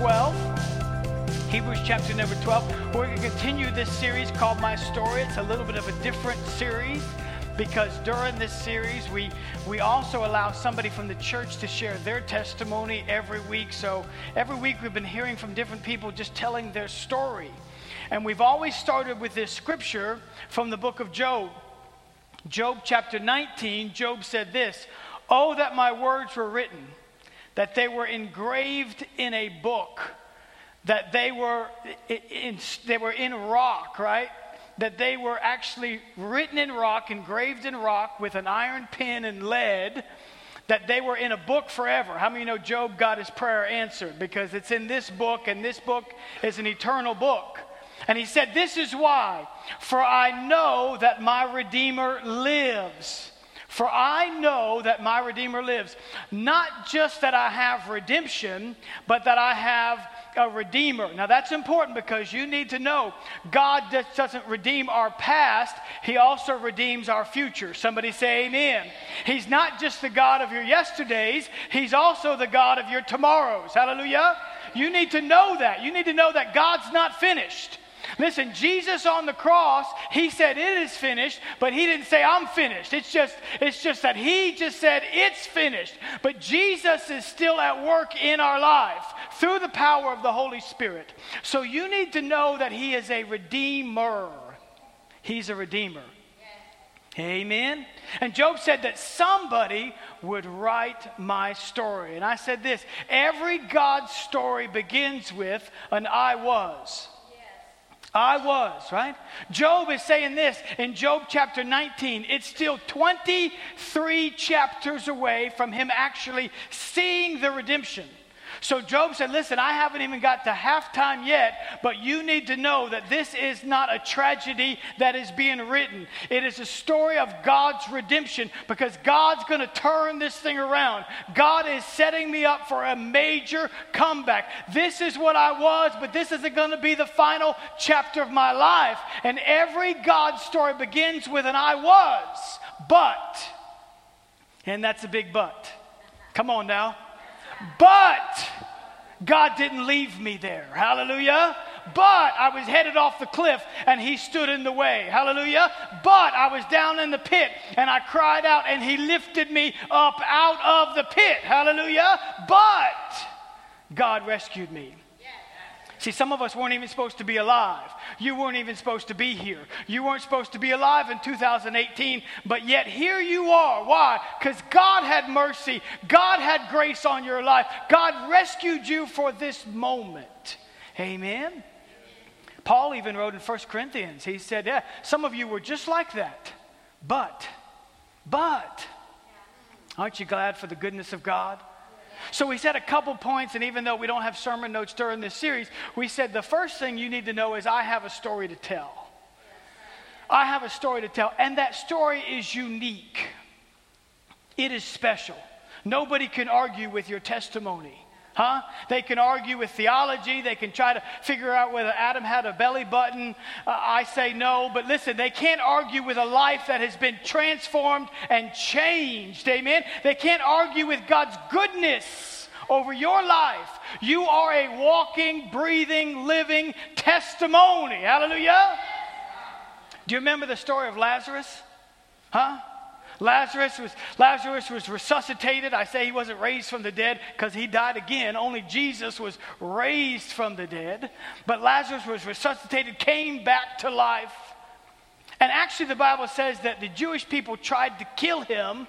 Hebrews chapter number 12. Hebrews chapter number 12. We're going to continue this series called My Story. It's a little bit of a different series because during this series we we also allow somebody from the church to share their testimony every week. So every week we've been hearing from different people just telling their story. And we've always started with this scripture from the book of Job. Job chapter 19, Job said this, "Oh that my words were written that they were engraved in a book, that they were in, they were in rock, right? That they were actually written in rock, engraved in rock with an iron pen and lead, that they were in a book forever. How many know Job got his prayer answered? Because it's in this book, and this book is an eternal book. And he said, This is why, for I know that my Redeemer lives. For I know that my Redeemer lives. Not just that I have redemption, but that I have a Redeemer. Now that's important because you need to know God doesn't redeem our past, He also redeems our future. Somebody say amen. He's not just the God of your yesterdays, He's also the God of your tomorrows. Hallelujah. You need to know that. You need to know that God's not finished. Listen, Jesus on the cross, he said it is finished, but he didn't say I'm finished. It's just it's just that he just said it's finished. But Jesus is still at work in our life through the power of the Holy Spirit. So you need to know that he is a redeemer. He's a redeemer. Amen. And Job said that somebody would write my story. And I said this every God's story begins with an I was. I was, right? Job is saying this in Job chapter 19. It's still 23 chapters away from him actually seeing the redemption. So Job said, Listen, I haven't even got to halftime yet, but you need to know that this is not a tragedy that is being written. It is a story of God's redemption because God's going to turn this thing around. God is setting me up for a major comeback. This is what I was, but this isn't going to be the final chapter of my life. And every God story begins with an I was, but. And that's a big but. Come on now. But God didn't leave me there. Hallelujah. But I was headed off the cliff and he stood in the way. Hallelujah. But I was down in the pit and I cried out and he lifted me up out of the pit. Hallelujah. But God rescued me. See, some of us weren't even supposed to be alive. You weren't even supposed to be here. You weren't supposed to be alive in 2018, but yet here you are. Why? Because God had mercy, God had grace on your life, God rescued you for this moment. Amen. Paul even wrote in 1 Corinthians, he said, Yeah, some of you were just like that, but, but, aren't you glad for the goodness of God? So we said a couple points, and even though we don't have sermon notes during this series, we said the first thing you need to know is I have a story to tell. I have a story to tell, and that story is unique. It is special. Nobody can argue with your testimony. Huh? They can argue with theology. They can try to figure out whether Adam had a belly button. Uh, I say no. But listen, they can't argue with a life that has been transformed and changed. Amen? They can't argue with God's goodness over your life. You are a walking, breathing, living testimony. Hallelujah. Do you remember the story of Lazarus? Huh? Lazarus was, Lazarus was resuscitated. I say he wasn't raised from the dead because he died again. Only Jesus was raised from the dead. But Lazarus was resuscitated, came back to life. And actually, the Bible says that the Jewish people tried to kill him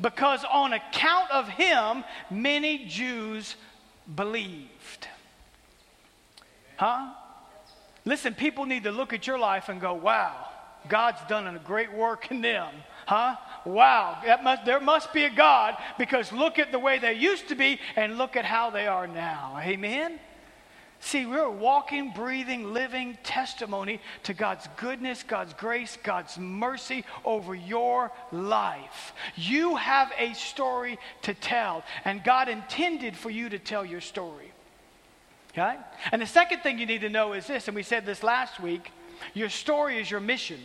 because, on account of him, many Jews believed. Huh? Listen, people need to look at your life and go, wow, God's done a great work in them. Huh? Wow, must, there must be a God because look at the way they used to be and look at how they are now. Amen? See, we're walking, breathing, living testimony to God's goodness, God's grace, God's mercy over your life. You have a story to tell, and God intended for you to tell your story. Okay? And the second thing you need to know is this, and we said this last week your story is your mission.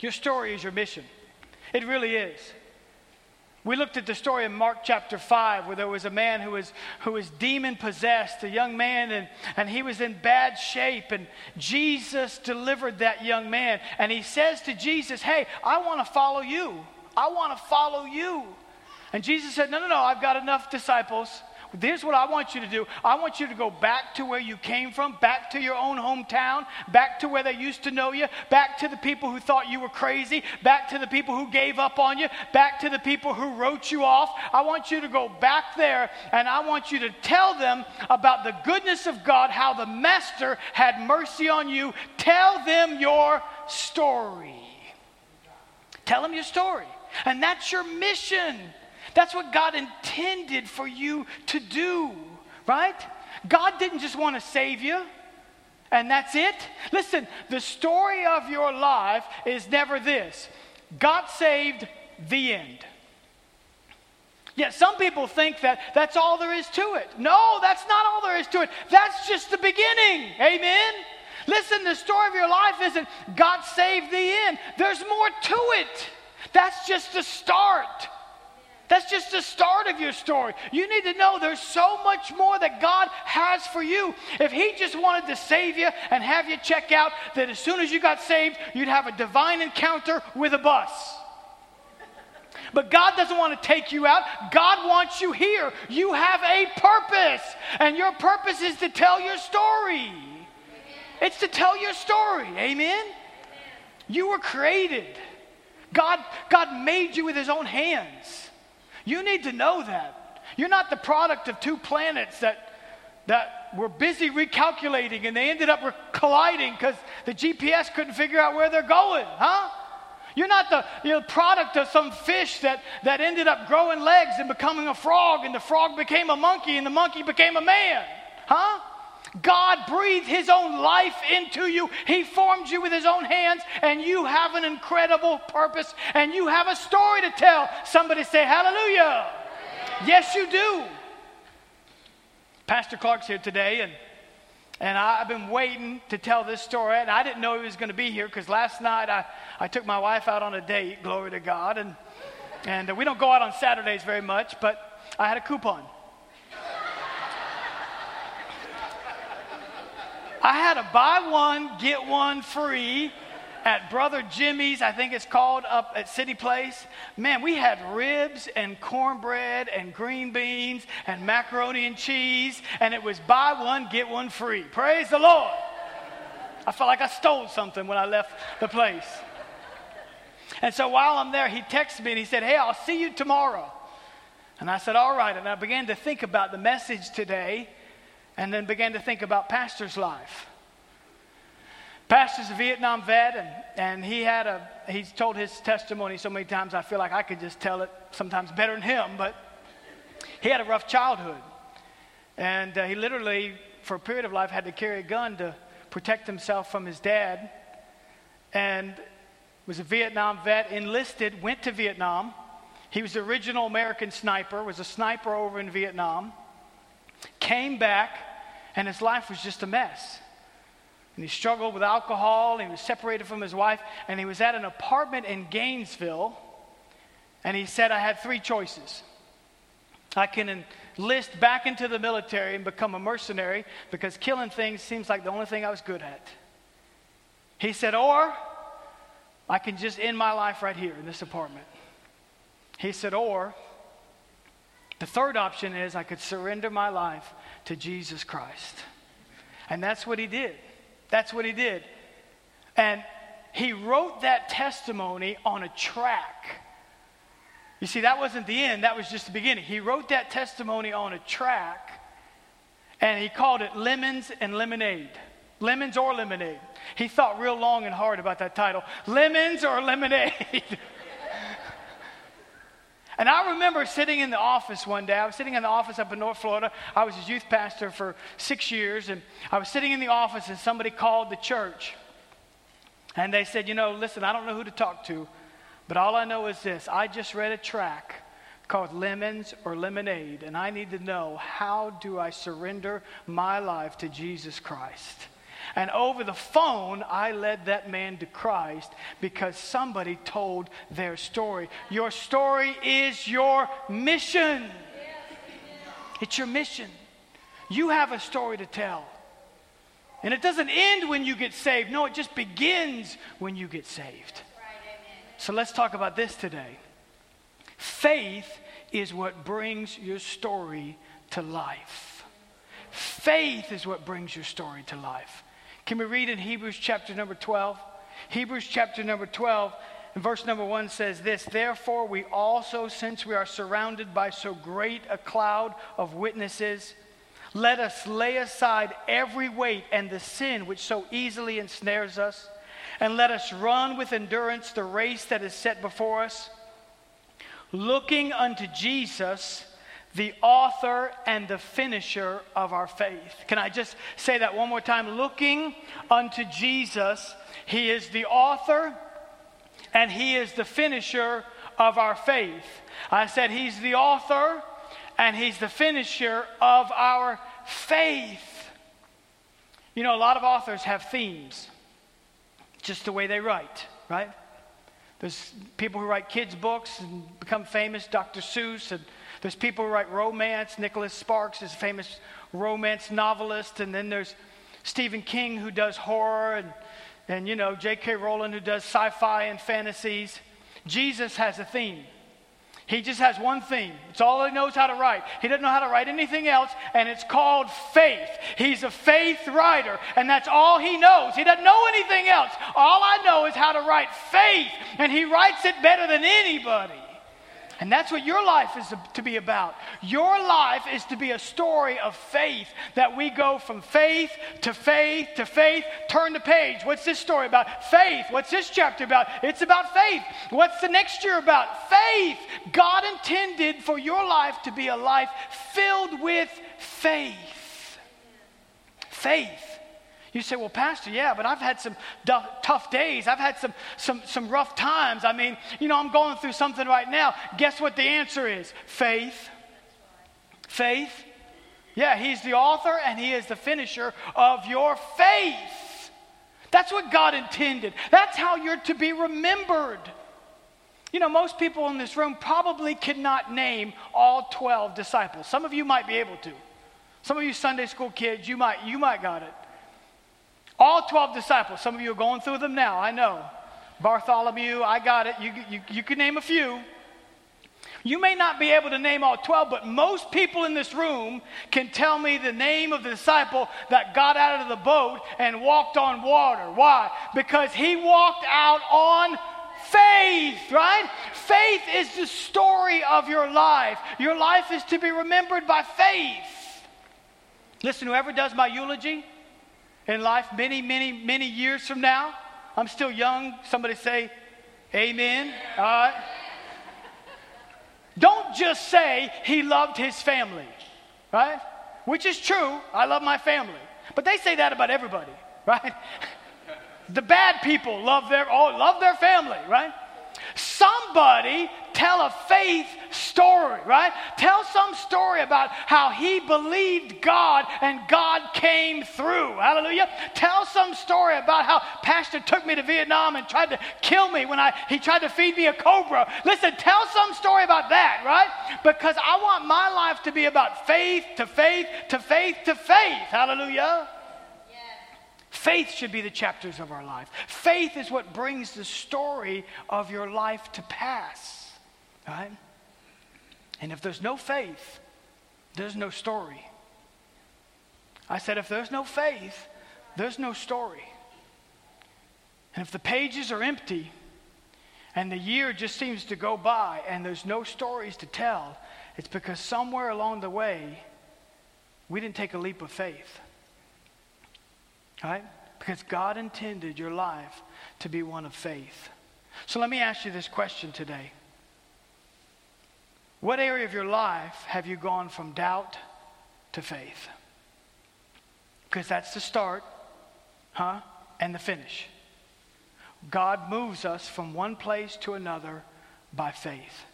Your story is your mission. It really is. We looked at the story in Mark chapter 5 where there was a man who was, who was demon possessed, a young man, and, and he was in bad shape. And Jesus delivered that young man. And he says to Jesus, Hey, I want to follow you. I want to follow you. And Jesus said, No, no, no, I've got enough disciples. Here's what I want you to do. I want you to go back to where you came from, back to your own hometown, back to where they used to know you, back to the people who thought you were crazy, back to the people who gave up on you, back to the people who wrote you off. I want you to go back there and I want you to tell them about the goodness of God, how the Master had mercy on you. Tell them your story. Tell them your story. And that's your mission. That's what God intended for you to do, right? God didn't just want to save you and that's it. Listen, the story of your life is never this God saved the end. Yet some people think that that's all there is to it. No, that's not all there is to it. That's just the beginning. Amen? Listen, the story of your life isn't God saved the end. There's more to it. That's just the start. That's just the start of your story. You need to know there's so much more that God has for you. If He just wanted to save you and have you check out, that as soon as you got saved, you'd have a divine encounter with a bus. But God doesn't want to take you out. God wants you here. You have a purpose, and your purpose is to tell your story. It's to tell your story. Amen? You were created. God, God made you with His own hands. You need to know that. You're not the product of two planets that, that were busy recalculating and they ended up colliding because the GPS couldn't figure out where they're going, huh? You're not the the product of some fish that, that ended up growing legs and becoming a frog, and the frog became a monkey, and the monkey became a man, huh? God breathed His own life into you. He formed you with His own hands, and you have an incredible purpose, and you have a story to tell. Somebody say, Hallelujah. Yes, you do. Pastor Clark's here today, and and I've been waiting to tell this story, and I didn't know he was going to be here because last night I, I took my wife out on a date, glory to God, and, and we don't go out on Saturdays very much, but I had a coupon. I had a buy one, get one free at Brother Jimmy's, I think it's called, up at City Place. Man, we had ribs and cornbread and green beans and macaroni and cheese, and it was buy one, get one free. Praise the Lord. I felt like I stole something when I left the place. And so while I'm there, he texted me and he said, Hey, I'll see you tomorrow. And I said, All right. And I began to think about the message today and then began to think about Pastor's life. Pastor's a Vietnam vet, and, and he had a, he's told his testimony so many times, I feel like I could just tell it sometimes better than him, but he had a rough childhood. And uh, he literally, for a period of life, had to carry a gun to protect himself from his dad. And was a Vietnam vet, enlisted, went to Vietnam. He was the original American sniper, was a sniper over in Vietnam came back, and his life was just a mess. And he struggled with alcohol, he was separated from his wife, and he was at an apartment in Gainesville, and he said, I had three choices. I can enlist back into the military and become a mercenary because killing things seems like the only thing I was good at. He said, or I can just end my life right here in this apartment. He said, or the third option is I could surrender my life to Jesus Christ. And that's what he did. That's what he did. And he wrote that testimony on a track. You see, that wasn't the end, that was just the beginning. He wrote that testimony on a track and he called it Lemons and Lemonade. Lemons or Lemonade. He thought real long and hard about that title Lemons or Lemonade. And I remember sitting in the office one day. I was sitting in the office up in North Florida. I was a youth pastor for six years. And I was sitting in the office, and somebody called the church. And they said, You know, listen, I don't know who to talk to, but all I know is this I just read a track called Lemons or Lemonade, and I need to know how do I surrender my life to Jesus Christ? And over the phone, I led that man to Christ because somebody told their story. Your story is your mission. It's your mission. You have a story to tell. And it doesn't end when you get saved. No, it just begins when you get saved. So let's talk about this today. Faith is what brings your story to life. Faith is what brings your story to life. Can we read in Hebrews chapter number 12? Hebrews chapter number 12 and verse number 1 says this Therefore, we also, since we are surrounded by so great a cloud of witnesses, let us lay aside every weight and the sin which so easily ensnares us, and let us run with endurance the race that is set before us, looking unto Jesus, the author and the finisher of our faith. Can I just say that one more time? Looking unto Jesus, He is the author and He is the finisher of our faith. I said He's the author and He's the finisher of our faith. You know, a lot of authors have themes, just the way they write, right? There's people who write kids' books and become famous, Dr. Seuss, and there's people who write romance. Nicholas Sparks is a famous romance novelist, and then there's Stephen King who does horror, and, and you know, J.K. Rowling who does sci fi and fantasies. Jesus has a theme. He just has one theme. It's all he knows how to write. He doesn't know how to write anything else, and it's called faith. He's a faith writer, and that's all he knows. He doesn't know anything else. All I know is how to write faith, and he writes it better than anybody. And that's what your life is to be about. Your life is to be a story of faith that we go from faith to faith to faith. Turn the page. What's this story about? Faith. What's this chapter about? It's about faith. What's the next year about? Faith. God intended for your life to be a life filled with faith. Faith. You say, well, Pastor, yeah, but I've had some d- tough days. I've had some, some, some rough times. I mean, you know, I'm going through something right now. Guess what the answer is? Faith. Faith. Yeah, He's the author and He is the finisher of your faith. That's what God intended. That's how you're to be remembered. You know, most people in this room probably cannot name all 12 disciples. Some of you might be able to. Some of you Sunday school kids, you might, you might got it. All 12 disciples. Some of you are going through them now, I know. Bartholomew, I got it. You, you, you can name a few. You may not be able to name all 12, but most people in this room can tell me the name of the disciple that got out of the boat and walked on water. Why? Because he walked out on faith, right? Faith is the story of your life. Your life is to be remembered by faith. Listen, whoever does my eulogy, in life many, many, many years from now. I'm still young. Somebody say, Amen. All right. Don't just say he loved his family, right? Which is true. I love my family. But they say that about everybody, right? the bad people love their, oh, love their family, right? Somebody tell a faith story, right? Tell some story about how he believed God and God came through. Hallelujah. Tell some story about how pastor took me to Vietnam and tried to kill me when I he tried to feed me a cobra. Listen, tell some story about that, right? Because I want my life to be about faith to faith to faith to faith. Hallelujah. Faith should be the chapters of our life. Faith is what brings the story of your life to pass. Right? And if there's no faith, there's no story. I said, if there's no faith, there's no story. And if the pages are empty and the year just seems to go by and there's no stories to tell, it's because somewhere along the way, we didn't take a leap of faith. Right? Because God intended your life to be one of faith. So let me ask you this question today. What area of your life have you gone from doubt to faith? Because that's the start, huh? And the finish. God moves us from one place to another by faith.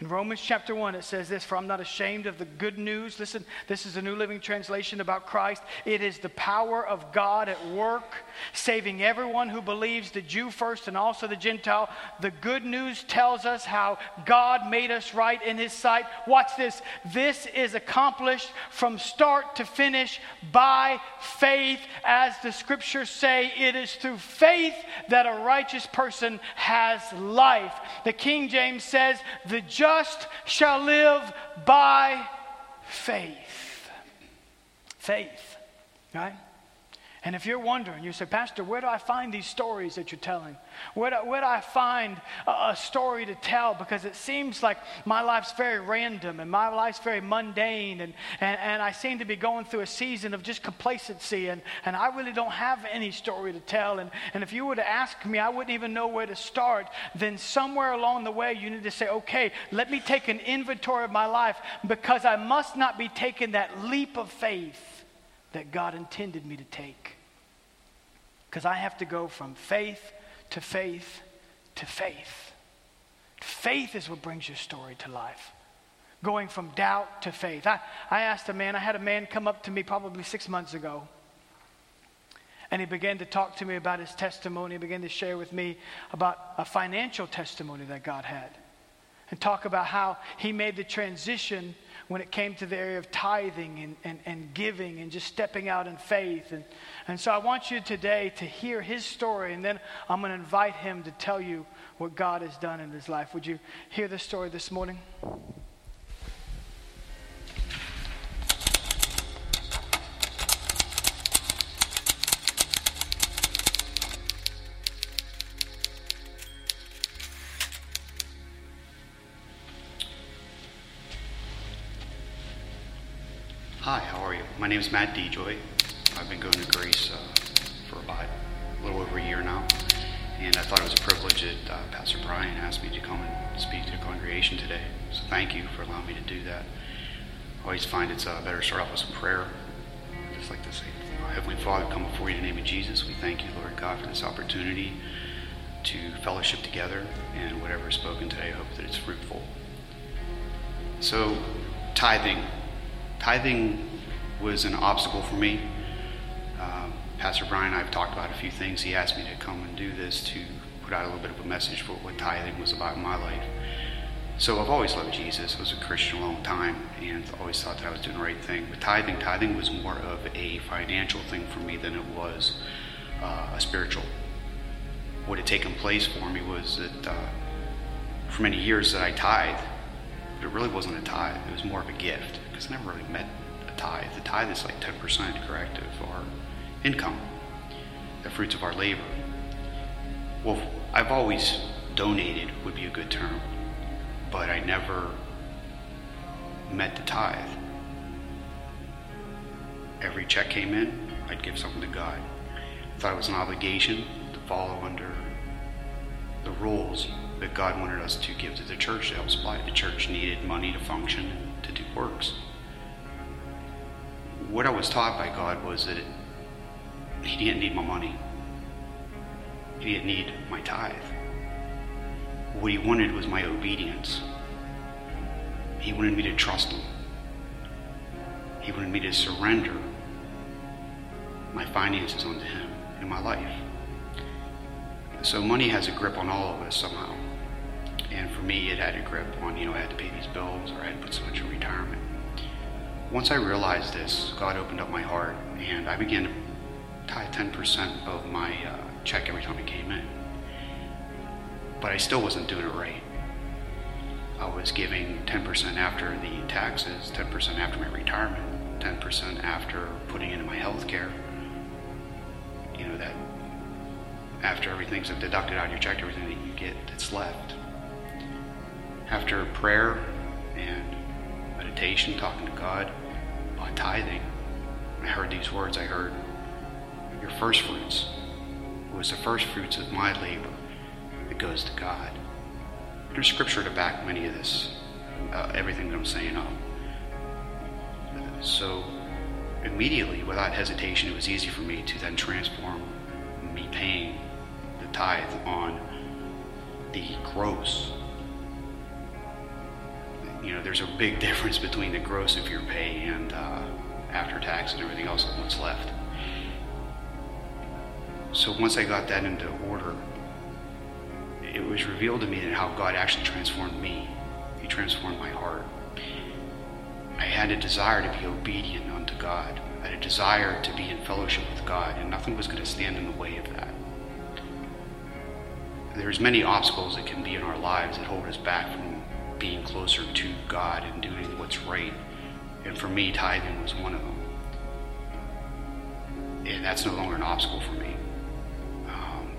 In Romans chapter 1, it says this For I'm not ashamed of the good news. Listen, this is a New Living Translation about Christ. It is the power of God at work, saving everyone who believes, the Jew first and also the Gentile. The good news tells us how God made us right in His sight. Watch this. This is accomplished from start to finish by faith. As the scriptures say, it is through faith that a righteous person has life. The King James says, The just shall live by faith. Faith, right? And if you're wondering, you say, Pastor, where do I find these stories that you're telling? Where do, where do I find a, a, story to tell? Because it seems like my life's very random and my life's very mundane, and, and, and I seem to be going through a season of just complacency, and, and I really don't have any story to tell. And, and if you were to ask me, I wouldn't even know where to start. Then somewhere along the way, you need to say, okay, let me take an inventory of my life because I must not be taking that leap of faith that God intended me to take. Because I have to go from faith to faith to faith. Faith is what brings your story to life. Going from doubt to faith. I, I asked a man, I had a man come up to me probably six months ago. And he began to talk to me about his testimony. He began to share with me about a financial testimony that God had. And talk about how he made the transition when it came to the area of tithing and, and, and giving and just stepping out in faith. And, and so I want you today to hear his story, and then I'm going to invite him to tell you what God has done in his life. Would you hear the story this morning? My name is Matt DeJoy. I've been going to Grace uh, for about a little over a year now, and I thought it was a privilege that uh, Pastor Brian asked me to come and speak to the congregation today. So thank you for allowing me to do that. I always find it's uh, better to start off with some prayer. I just like to say, Heavenly Father, come before you in the name of Jesus. We thank you, Lord God, for this opportunity to fellowship together, and whatever is spoken today, I hope that it's fruitful. So, tithing tithing was an obstacle for me. Um, Pastor Brian I have talked about a few things. He asked me to come and do this to put out a little bit of a message for what tithing was about in my life. So I've always loved Jesus. I was a Christian a long time and always thought that I was doing the right thing. But tithing, tithing was more of a financial thing for me than it was uh, a spiritual. What had taken place for me was that uh, for many years that I tithed, but it really wasn't a tithe. It was more of a gift because I never really met tithe. The tithe is like 10% correct of our income, the fruits of our labor. Well, I've always donated would be a good term, but I never met the tithe. Every check came in, I'd give something to God. I thought it was an obligation to follow under the rules that God wanted us to give to the church to help supply. The church needed money to function, to do works. What I was taught by God was that He didn't need my money, He didn't need my tithe. What He wanted was my obedience. He wanted me to trust Him. He wanted me to surrender my finances onto Him in my life. So money has a grip on all of us somehow. And for me, it had a grip on, you know, I had to pay these bills or I had to put so much in retirement. Once I realized this, God opened up my heart and I began to tie 10% of my uh, check every time it came in. But I still wasn't doing it right. I was giving 10% after the taxes, 10% after my retirement, 10% after putting into my health care. You know, that after everything's deducted out of your check, everything that you get that's left. After prayer and meditation, talking to God about tithing, I heard these words. I heard, Your first fruits was the first fruits of my labor that goes to God. There's scripture to back many of this, uh, everything that I'm saying up. So immediately, without hesitation, it was easy for me to then transform me paying the tithe on the gross you know, there's a big difference between the gross of your pay and uh, after tax and everything else what's left. So once I got that into order, it was revealed to me that how God actually transformed me. He transformed my heart. I had a desire to be obedient unto God. I had a desire to be in fellowship with God, and nothing was going to stand in the way of that. There's many obstacles that can be in our lives that hold us back from being closer to God and doing what's right. And for me, tithing was one of them. And that's no longer an obstacle for me. Um,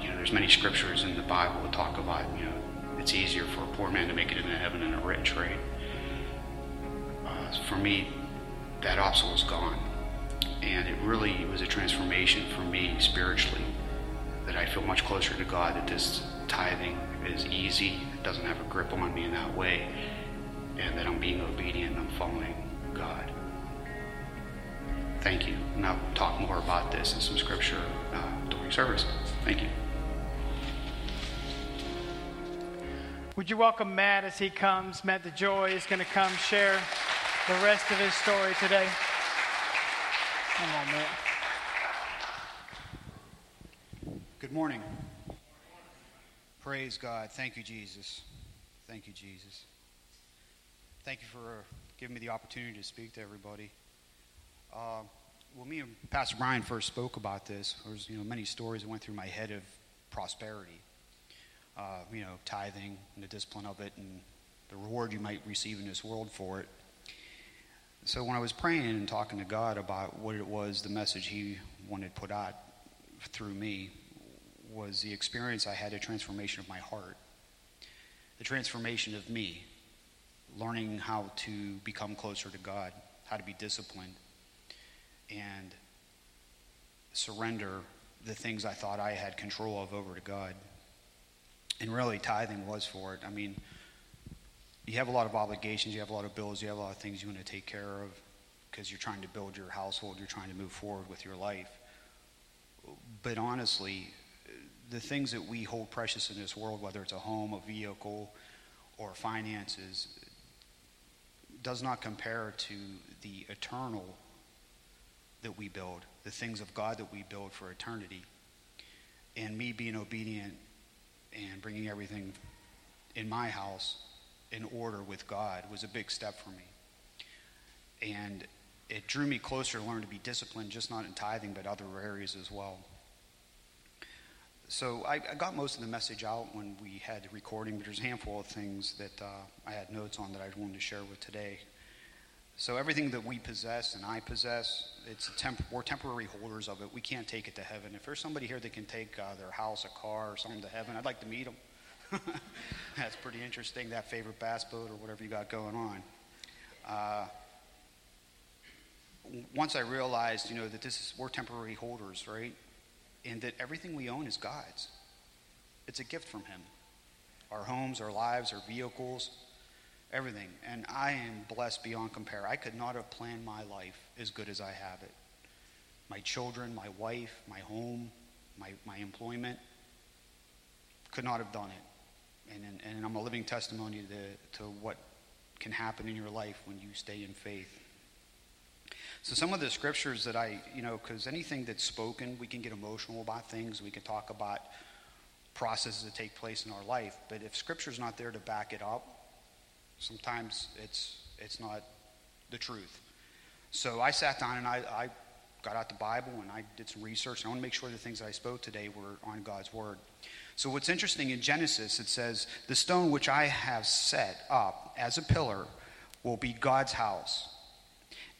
you know, there's many scriptures in the Bible that talk about, you know, it's easier for a poor man to make it into heaven than a rich, right? Uh, for me, that obstacle is gone. And it really was a transformation for me spiritually that I feel much closer to God, that this tithing is easy, doesn't have a grip on me in that way, and that I'm being obedient and I'm following God. Thank you. And I'll talk more about this in some scripture uh, during service. Thank you. Would you welcome Matt as he comes? Matt DeJoy is going to come share the rest of his story today. Come on, Matt. Good morning. Praise God. Thank you, Jesus. Thank you, Jesus. Thank you for giving me the opportunity to speak to everybody. Uh, well, me and Pastor Brian first spoke about this. There was, you know, many stories that went through my head of prosperity. Uh, you know, tithing and the discipline of it, and the reward you might receive in this world for it. So when I was praying and talking to God about what it was, the message He wanted put out through me, was the experience I had a transformation of my heart, the transformation of me, learning how to become closer to God, how to be disciplined, and surrender the things I thought I had control of over to God. And really, tithing was for it. I mean, you have a lot of obligations, you have a lot of bills, you have a lot of things you want to take care of because you're trying to build your household, you're trying to move forward with your life. But honestly, the things that we hold precious in this world, whether it's a home, a vehicle, or finances, does not compare to the eternal that we build, the things of God that we build for eternity. And me being obedient and bringing everything in my house in order with God was a big step for me. And it drew me closer to learn to be disciplined, just not in tithing, but other areas as well. So I, I got most of the message out when we had the recording, but there's a handful of things that uh, I had notes on that I wanted to share with today. So everything that we possess and I possess, it's temp- we're temporary holders of it. We can't take it to heaven. If there's somebody here that can take uh, their house, a car, or something to heaven, I'd like to meet them. That's pretty interesting. That favorite bass boat or whatever you got going on. Uh, once I realized, you know, that this is we're temporary holders, right? And that everything we own is God's. It's a gift from Him. Our homes, our lives, our vehicles, everything. And I am blessed beyond compare. I could not have planned my life as good as I have it. My children, my wife, my home, my, my employment, could not have done it. And, and, and I'm a living testimony to, to what can happen in your life when you stay in faith. So some of the scriptures that I, you know, because anything that's spoken, we can get emotional about things. We can talk about processes that take place in our life. But if scripture's not there to back it up, sometimes it's it's not the truth. So I sat down and I, I got out the Bible and I did some research. And I want to make sure the things that I spoke today were on God's word. So what's interesting in Genesis, it says, "The stone which I have set up as a pillar will be God's house."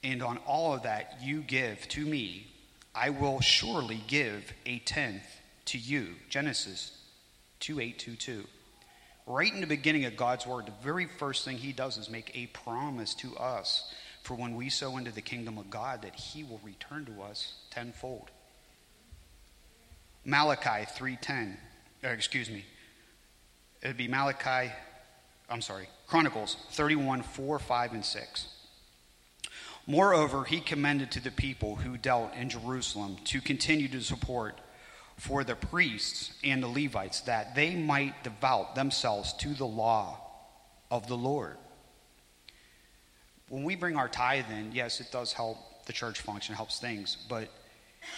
And on all of that you give to me, I will surely give a tenth to you. Genesis 2822. Right in the beginning of God's word, the very first thing he does is make a promise to us for when we sow into the kingdom of God that he will return to us tenfold. Malachi 3:10. Uh, excuse me. It would be Malachi, I'm sorry, Chronicles 31, 4, 5, and 6. Moreover, he commended to the people who dealt in Jerusalem to continue to support for the priests and the Levites that they might devote themselves to the law of the Lord. When we bring our tithe in, yes, it does help the church function, helps things, but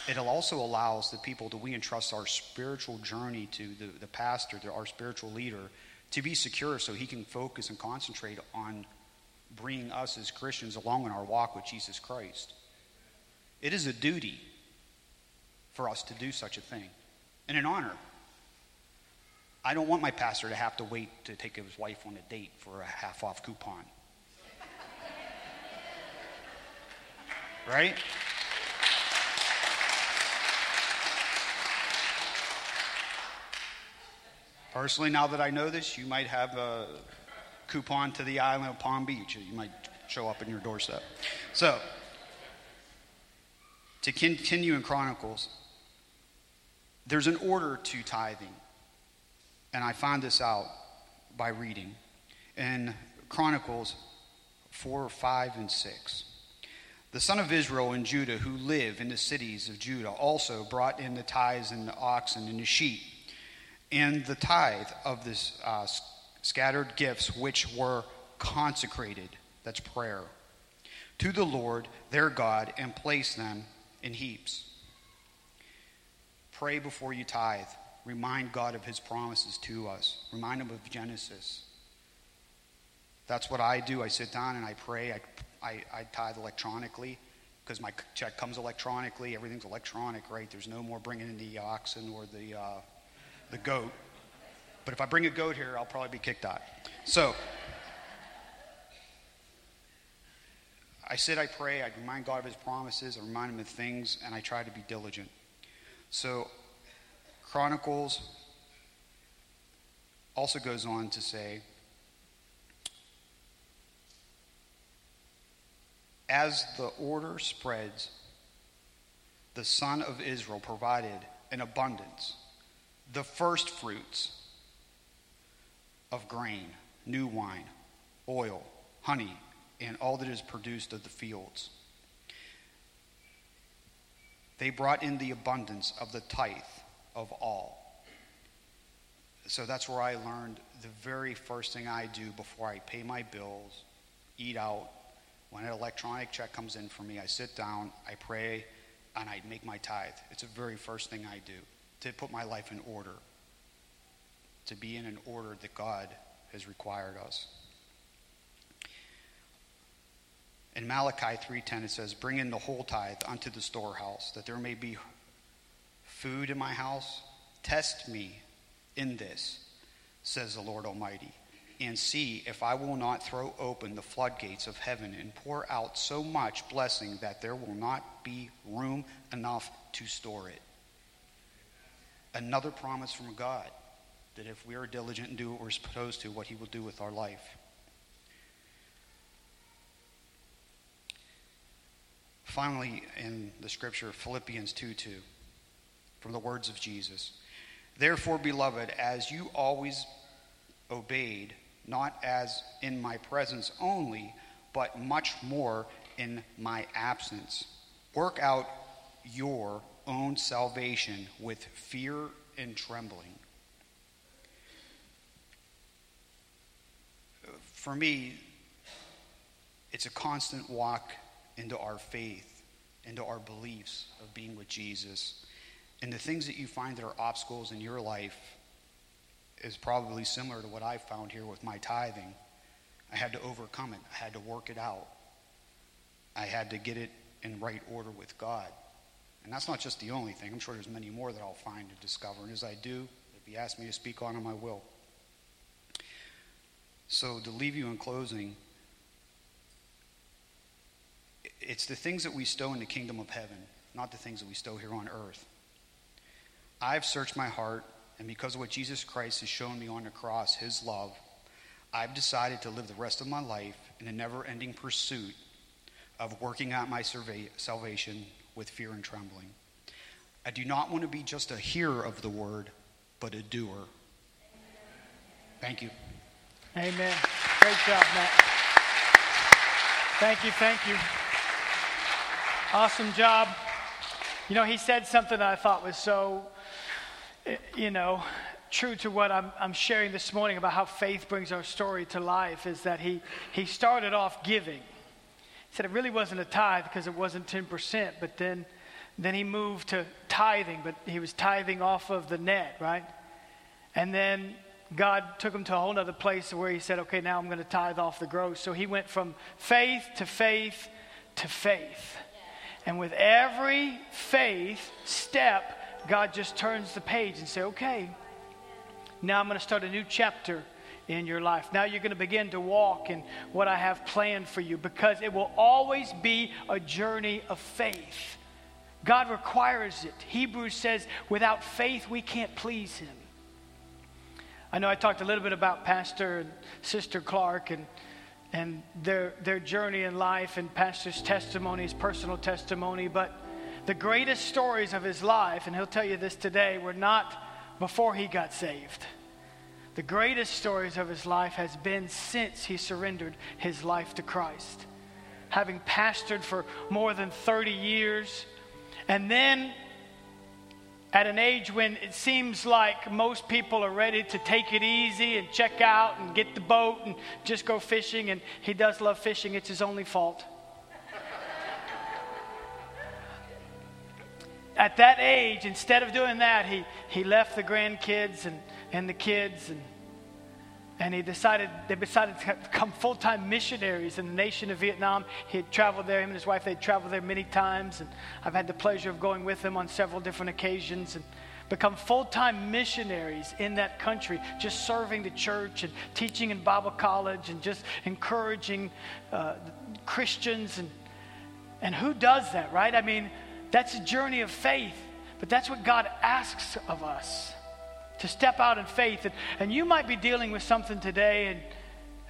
it also allows the people that we entrust our spiritual journey to, the, the pastor, to our spiritual leader, to be secure so he can focus and concentrate on bringing us as Christians along in our walk with Jesus Christ. It is a duty for us to do such a thing and an honor. I don't want my pastor to have to wait to take his wife on a date for a half off coupon. right? Personally, now that I know this, you might have a coupon to the island of Palm Beach. You might show up in your doorstep. So, to continue in Chronicles, there's an order to tithing. And I found this out by reading in Chronicles 4, 5, and 6. The son of Israel and Judah who live in the cities of Judah also brought in the tithes and the oxen and the sheep and the tithe of this uh, scattered gifts which were consecrated. That's prayer. To the Lord their God and place them in heaps. Pray before you tithe. Remind God of his promises to us. Remind him of Genesis. That's what I do. I sit down and I pray. I, I, I tithe electronically because my check comes electronically. Everything's electronic, right? There's no more bringing in the oxen or the, uh, the goat. But if I bring a goat here, I'll probably be kicked out. So, I sit, I pray, I remind God of his promises, I remind him of things, and I try to be diligent. So, Chronicles also goes on to say, As the order spreads, the son of Israel provided an abundance, the first fruits of grain, new wine, oil, honey, and all that is produced of the fields. They brought in the abundance of the tithe of all. So that's where I learned the very first thing I do before I pay my bills, eat out, when an electronic check comes in for me, I sit down, I pray, and I make my tithe. It's the very first thing I do to put my life in order, to be in an order that God has required us. In Malachi 3:10 it says, "Bring in the whole tithe unto the storehouse, that there may be food in my house. Test me in this," says the Lord Almighty and see if I will not throw open the floodgates of heaven and pour out so much blessing that there will not be room enough to store it. Another promise from God that if we are diligent and do what we're supposed to, what He will do with our life. Finally, in the scripture, Philippians 2 2, from the words of Jesus. Therefore, beloved, as you always obeyed, not as in my presence only, but much more in my absence. Work out your own salvation with fear and trembling. For me, it's a constant walk into our faith, into our beliefs of being with Jesus. And the things that you find that are obstacles in your life is probably similar to what I found here with my tithing. I had to overcome it, I had to work it out, I had to get it in right order with God. And that's not just the only thing. I'm sure there's many more that I'll find and discover. And as I do, if He asks me to speak on them, I will. So, to leave you in closing, it's the things that we stow in the kingdom of heaven, not the things that we stow here on earth. I've searched my heart and because of what Jesus Christ has shown me on the cross, his love, I've decided to live the rest of my life in a never ending pursuit of working out my salvation with fear and trembling. I do not want to be just a hearer of the word, but a doer. Thank you. Amen. Great job, Matt. Thank you, thank you. Awesome job. You know, he said something that I thought was so eh, you know, true to what I'm, I'm sharing this morning about how faith brings our story to life is that he, he started off giving. He said it really wasn't a tithe because it wasn't 10%, but then, then he moved to tithing, but he was tithing off of the net, right? And then God took him to a whole other place where he said, okay, now I'm going to tithe off the gross. So he went from faith to faith to faith. And with every faith step, God just turns the page and say, okay, now I'm going to start a new chapter in your life. Now you're going to begin to walk in what I have planned for you because it will always be a journey of faith. God requires it. Hebrews says, without faith, we can't please Him. I know I talked a little bit about Pastor and Sister Clark and, and their, their journey in life and Pastor's testimony, his personal testimony, but the greatest stories of his life, and he'll tell you this today, were not before he got saved. The greatest stories of his life has been since he surrendered his life to Christ. Having pastored for more than 30 years, and then at an age when it seems like most people are ready to take it easy and check out and get the boat and just go fishing, and he does love fishing, it's his only fault. At that age, instead of doing that, he, he left the grandkids and and the kids and and he decided they decided to become full-time missionaries in the nation of Vietnam. He had traveled there, him and his wife, they'd traveled there many times, and I've had the pleasure of going with them on several different occasions and become full-time missionaries in that country, just serving the church and teaching in Bible college and just encouraging uh, Christians and and who does that, right? I mean, that's a journey of faith, but that's what God asks of us to step out in faith. And, and you might be dealing with something today and,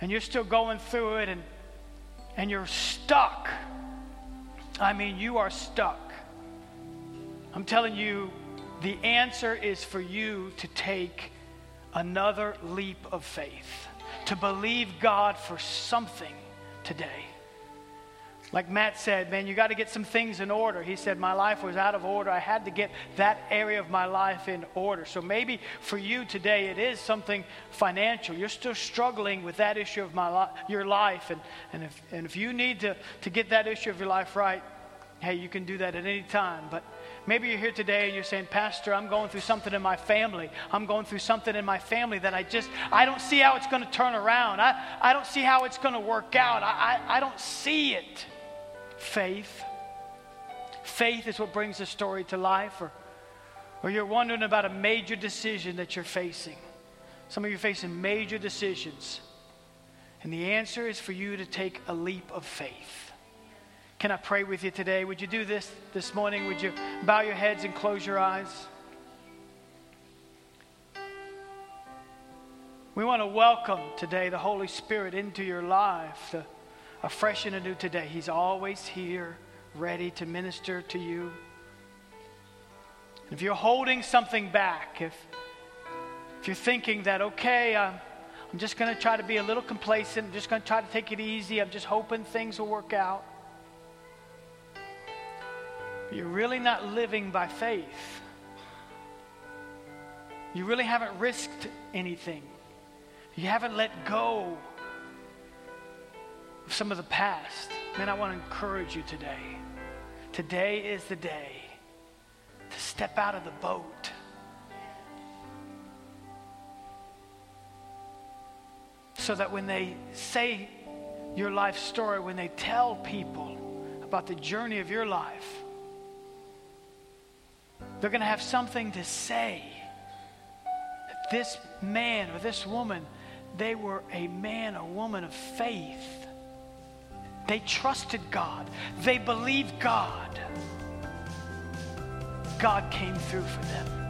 and you're still going through it and, and you're stuck. I mean, you are stuck. I'm telling you, the answer is for you to take another leap of faith, to believe God for something today. Like Matt said, man, you got to get some things in order. He said, My life was out of order. I had to get that area of my life in order. So maybe for you today, it is something financial. You're still struggling with that issue of my li- your life. And, and, if, and if you need to, to get that issue of your life right, hey, you can do that at any time. But maybe you're here today and you're saying, Pastor, I'm going through something in my family. I'm going through something in my family that I just, I don't see how it's going to turn around. I, I don't see how it's going to work out. I, I, I don't see it faith. Faith is what brings the story to life, or, or you're wondering about a major decision that you're facing. Some of you are facing major decisions. And the answer is for you to take a leap of faith. Can I pray with you today? Would you do this this morning? Would you bow your heads and close your eyes? We want to welcome today the Holy Spirit into your life afresh and anew today. He's always here, ready to minister to you. If you're holding something back, if, if you're thinking that, okay, I'm, I'm just going to try to be a little complacent, I'm just going to try to take it easy, I'm just hoping things will work out. You're really not living by faith. You really haven't risked anything. You haven't let go some of the past, man, I want to encourage you today. Today is the day to step out of the boat. So that when they say your life story, when they tell people about the journey of your life, they're going to have something to say. That this man or this woman, they were a man or woman of faith they trusted God. They believed God. God came through for them.